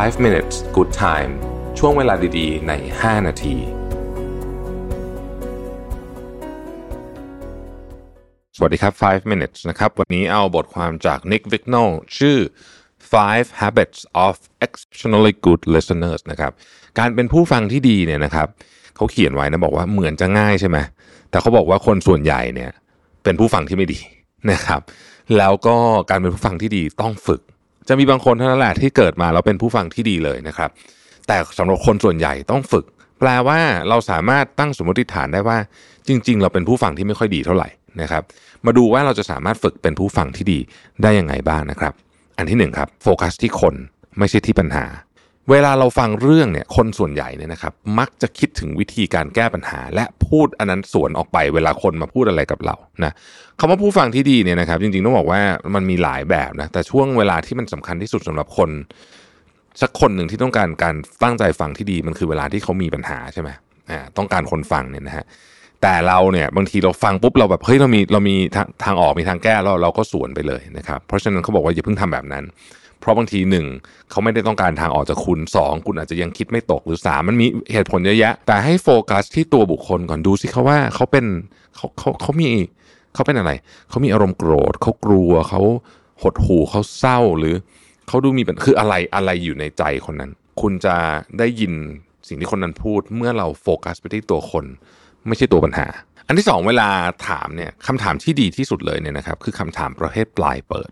5 minutes good time ช่วงเวลาดีๆ ใน 5 นาที สวัสดีครับ 5 minutes นะครับ วันนี้เอาบทความจาก Nick Vignol ชื่อ5 habits of exceptionally good listeners นะครับ การเป็นผู้ฟังที่ดีเนี่ยนะครับ เขาเขียนไว้นะบอกว่าเหมือนจะง่ายใช่ไหม แต่เขาบอกว่าคนส่วนใหญ่เนี่ยเป็นผู้ฟังที่ไม่ดีนะครับ แล้วก็การเป็นผู้ฟังที่ดีต้องฝึก จะมีบางคนเท่านั้นแหละที่เกิดมาแล้วเป็นผู้ฟังที่ดีเลยนะครับ แต่สำหรับคนส่วนใหญ่ต้องฝึก แปลว่าเราสามารถตั้งสมมติฐานได้ว่า จริง ๆ เราเป็นผู้ฟังที่ไม่ค่อยดีเท่าไหร่นะครับ มาดูว่าเราจะสามารถฝึกเป็นผู้ฟังที่ดีได้ยังไงบ้างนะครับ อันที่หนึ่งครับโฟกัสที่คนไม่ใช่ที่ปัญหา เวลาเราฟังเรื่องเนี่ยคนส่วนใหญ่เนี่ยนะครับ มักจะคิดถึงวิธีการแก้ปัญหา และพูดอันนั้นสวนออกไป เวลาคนมาพูดอะไรกับเรานะคำว่าผู้ฟังที่ดีเนี่ยนะครับ จริงๆต้องบอกว่ามันมีหลายแบบนะแต่ช่วงเวลาที่มันสำคัญที่สุดสำหรับคน สักคนหนึ่งที่ต้องการการตั้งใจฟังที่ดีมันคือเวลาที่เขามีปัญหาใช่ไหมอ่าต้องการคนฟังเนี่ยนะฮะแต่เราเนี่ยบางทีเราฟังปุ๊บเราแบบเฮ้ยเรามีเรามีทางทางออกมีทางแก้แล้วเราก็สวนไปเลยนะครับ เพราะฉะนั้นเขาบอกว่าอย่าเพิ่งทำแบบนั้น เพราะบางทีหนึ่งเขาไม่ได้ต้องการทางออกจากคุณสองคุณอาจจะยังคิดไม่ตกหรือสามมันมีเหตุผลเยอะแยะ แต่ให้โฟกัสที่ตัวบุคคลก่อนดูสิเขาว่าเขาเป็นเขาเขาเขามีเขาเป็นอะไร เขามีอารมณ์โกรธเขากลัวเขาหดหู่เขาเศร้าหรือเขาดูมีเป็นคืออะไรอะไรอยู่ในใจคนนั้น คุณจะได้ยินสิ่งที่คนนั้นพูดเมื่อเราโฟกัสไปที่ตัวคน ไม่ใช่ตัวปัญหา อันที่สองเวลาถามเนี่ยคำถามที่ดีที่สุดเลยเนี่ยนะครับ คือคำถามประเภทปลายเปิด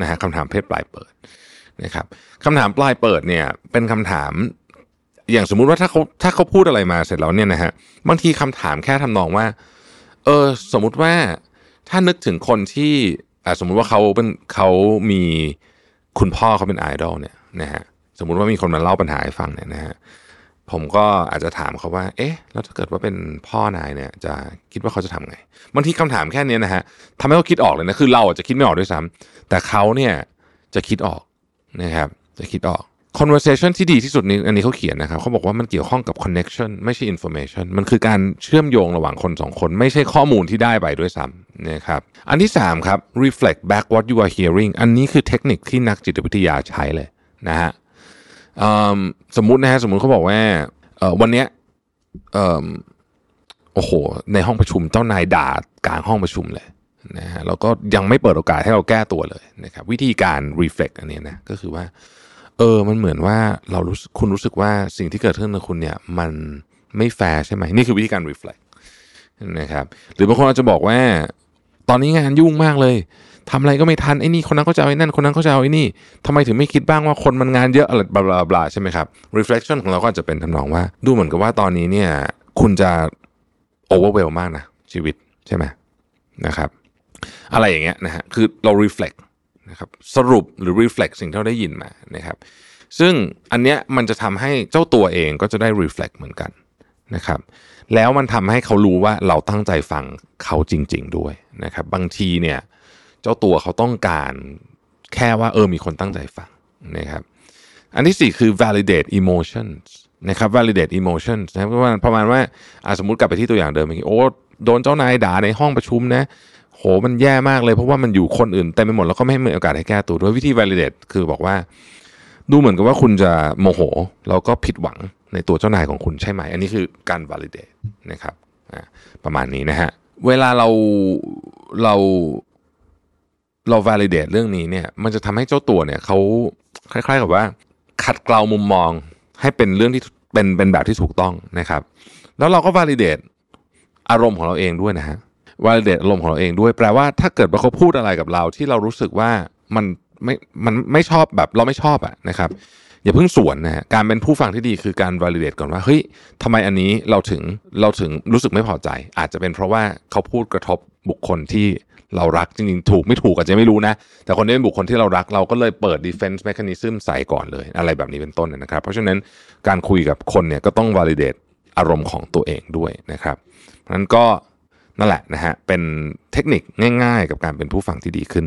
นะฮะคำถามเภทปลายเปิดนะครับคำถามปลายเปิดเนี่ยเป็นคำถามอย่างสมมุติว่าถ้าเขาถ้าเขาพูดอะไรมาเสร็จแล้วเนี่ยนะฮะบางทีคำถามแค่ทำนองว่าเออสมมุติว่าถ้านึกถึงคนที่อ่าสมมุติว่าเขาเป็นเขามีคุณพ่อเขาเป็นไอดอลเนี่ยนะฮะสมมุติว่ามีคนมาเล่าปัญหาให้ฟังเนี่ยนะฮะ ผมก็อาจจะถามเขาว่า เอ๊ะ แล้วถ้าเกิดว่าเป็นพ่อนายเนี่ยจะคิดว่าเขาจะทำไง บางทีคำถามแค่นี้นะฮะทำให้เขาคิดออกเลยนะ คือเราอาจจะคิดไม่ออกด้วยซ้ำแต่เขาเนี่ยจะคิดออกนะครับ จะคิดออก conversation ที่ดีที่สุดนี้อันนี้เขาเขียนนะครับเขาบอกว่ามันเกี่ยวข้องกับ connection ไม่ใช่ information มันคือการเชื่อมโยงระหว่างคนสองคน ไม่ใช่ข้อมูลที่ได้ไปด้วยซ้ำนะครับ อันที่สามครับ reflect back what you are hearing อันนี้คือเทคนิคที่นักจิตวิทยาใช้เลยนะฮะ สมมุตินะฮะสมมุติเขาบอกว่าวันเนี้ยโอ้โห ในห้องประชุมเจ้านายด่ากลางห้องประชุมเลยนะฮะแล้วก็ยังไม่เปิดโอกาสให้เราแก้ตัวเลยนะครับ วิธีการ reflect อันนี้นะก็คือว่า เออมันเหมือนว่าเรารู้คุณรู้สึกว่าสิ่งที่เกิดขึ้นกับคุณเนี่ย มันไม่แฟร์ใช่ไหมนี่คือวิธีการ reflect นะครับ หรือบางคนอาจจะบอกว่า ตอนนี้งานยุ่งมากเลยทำอะไรก็ไม่ทันไอ้นี่คนนั้นก็จะเอาไอ้นั่นคนนั้นก็จะเอาไอ้นี่ทำไมถึงไม่คิดบ้างว่าคนมันงานเยอะอะไรบลาบลาใช่ไหมครับ reflection ของเราก็จะเป็นทำนองว่า ดูเหมือนกับว่าตอนนี้เนี่ย คุณจะ overwhelm มากนะชีวิตใช่ไหมนะครับ อะไรอย่างเงี้ยนะฮะคือเรา reflect นะครับสรุปหรือ reflect สิ่งที่เราได้ยินมานะครับ ซึ่งอันเนี้ยมันจะทำให้เจ้าตัวเองก็จะได้ reflect เหมือนกัน นะครับ แล้วมันทำให้เขารู้ว่าเราตั้งใจฟังเขาจริง ๆ ด้วยนะครับ บางทีเนี่ยเจ้าตัวเขาต้องการแค่ว่าเออมีคนตั้งใจฟังนะครับ อันที่สี่คือ validate emotions นะครับ validate emotions นะประมาณประมาณว่าอะสมมติกลับไปที่ตัวอย่างเดิมเมื่อกี้โอ้โดนเจ้านายด่าในห้องประชุมนะโหมันแย่มากเลยเพราะว่ามันอยู่คนอื่นเต็มไปหมดแล้วก็ไม่ให้มีโอกาสให้แก้ตัวด้วยวิธี validate คือบอกว่า ดูเหมือนกับว่าคุณจะโมโหแล้วก็ผิดหวังในตัวเจ้านายของคุณใช่ไหม อันนี้คือการ validate นะครับอ่าประมาณนี้นะฮะ เวลาเราเราเรา validate เรื่องนี้เนี่ย มันจะทำให้เจ้าตัวเนี่ยเขาคล้ายๆกับว่า ขัดเกลามุมมองให้เป็นเรื่องที่เป็นเป็นแบบที่ถูกต้องนะครับ แล้วเราก็ validate อารมณ์ของเราเองด้วยนะฮะ validate อารมณ์ของเราเองด้วย แปลว่าถ้าเกิดว่าเขาพูดอะไรกับเราที่เรารู้สึกว่ามัน ไม่มันไม่ชอบแบบเราไม่ชอบอะนะครับอย่าเพิ่งสวนนะฮะการเป็นผู้ฟังที่ดีคือการ validate ก่อนว่าเฮ้ยทำไมอันนี้เราถึงเราถึงรู้สึกไม่พอใจ อาจจะเป็นเพราะว่าเขาพูดกระทบบุคคลที่เรารักจริงๆ ถูกไม่ถูกอาจจะไม่รู้นะ แต่คนนี้เป็นบุคคลที่เรารักเราก็เลยเปิด defense mechanism ใส่ก่อนเลย อะไรแบบนี้เป็นต้นนะครับ เพราะฉะนั้นการคุยกับคนเนี่ยก็ต้อง validate อารมณ์ของตัวเองด้วยนะครับเพราะฉะนั้นก็นั่นแหละนะฮะเป็นเทคนิคง่าย ๆ กับการเป็นผู้ฟังที่ดีขึ้น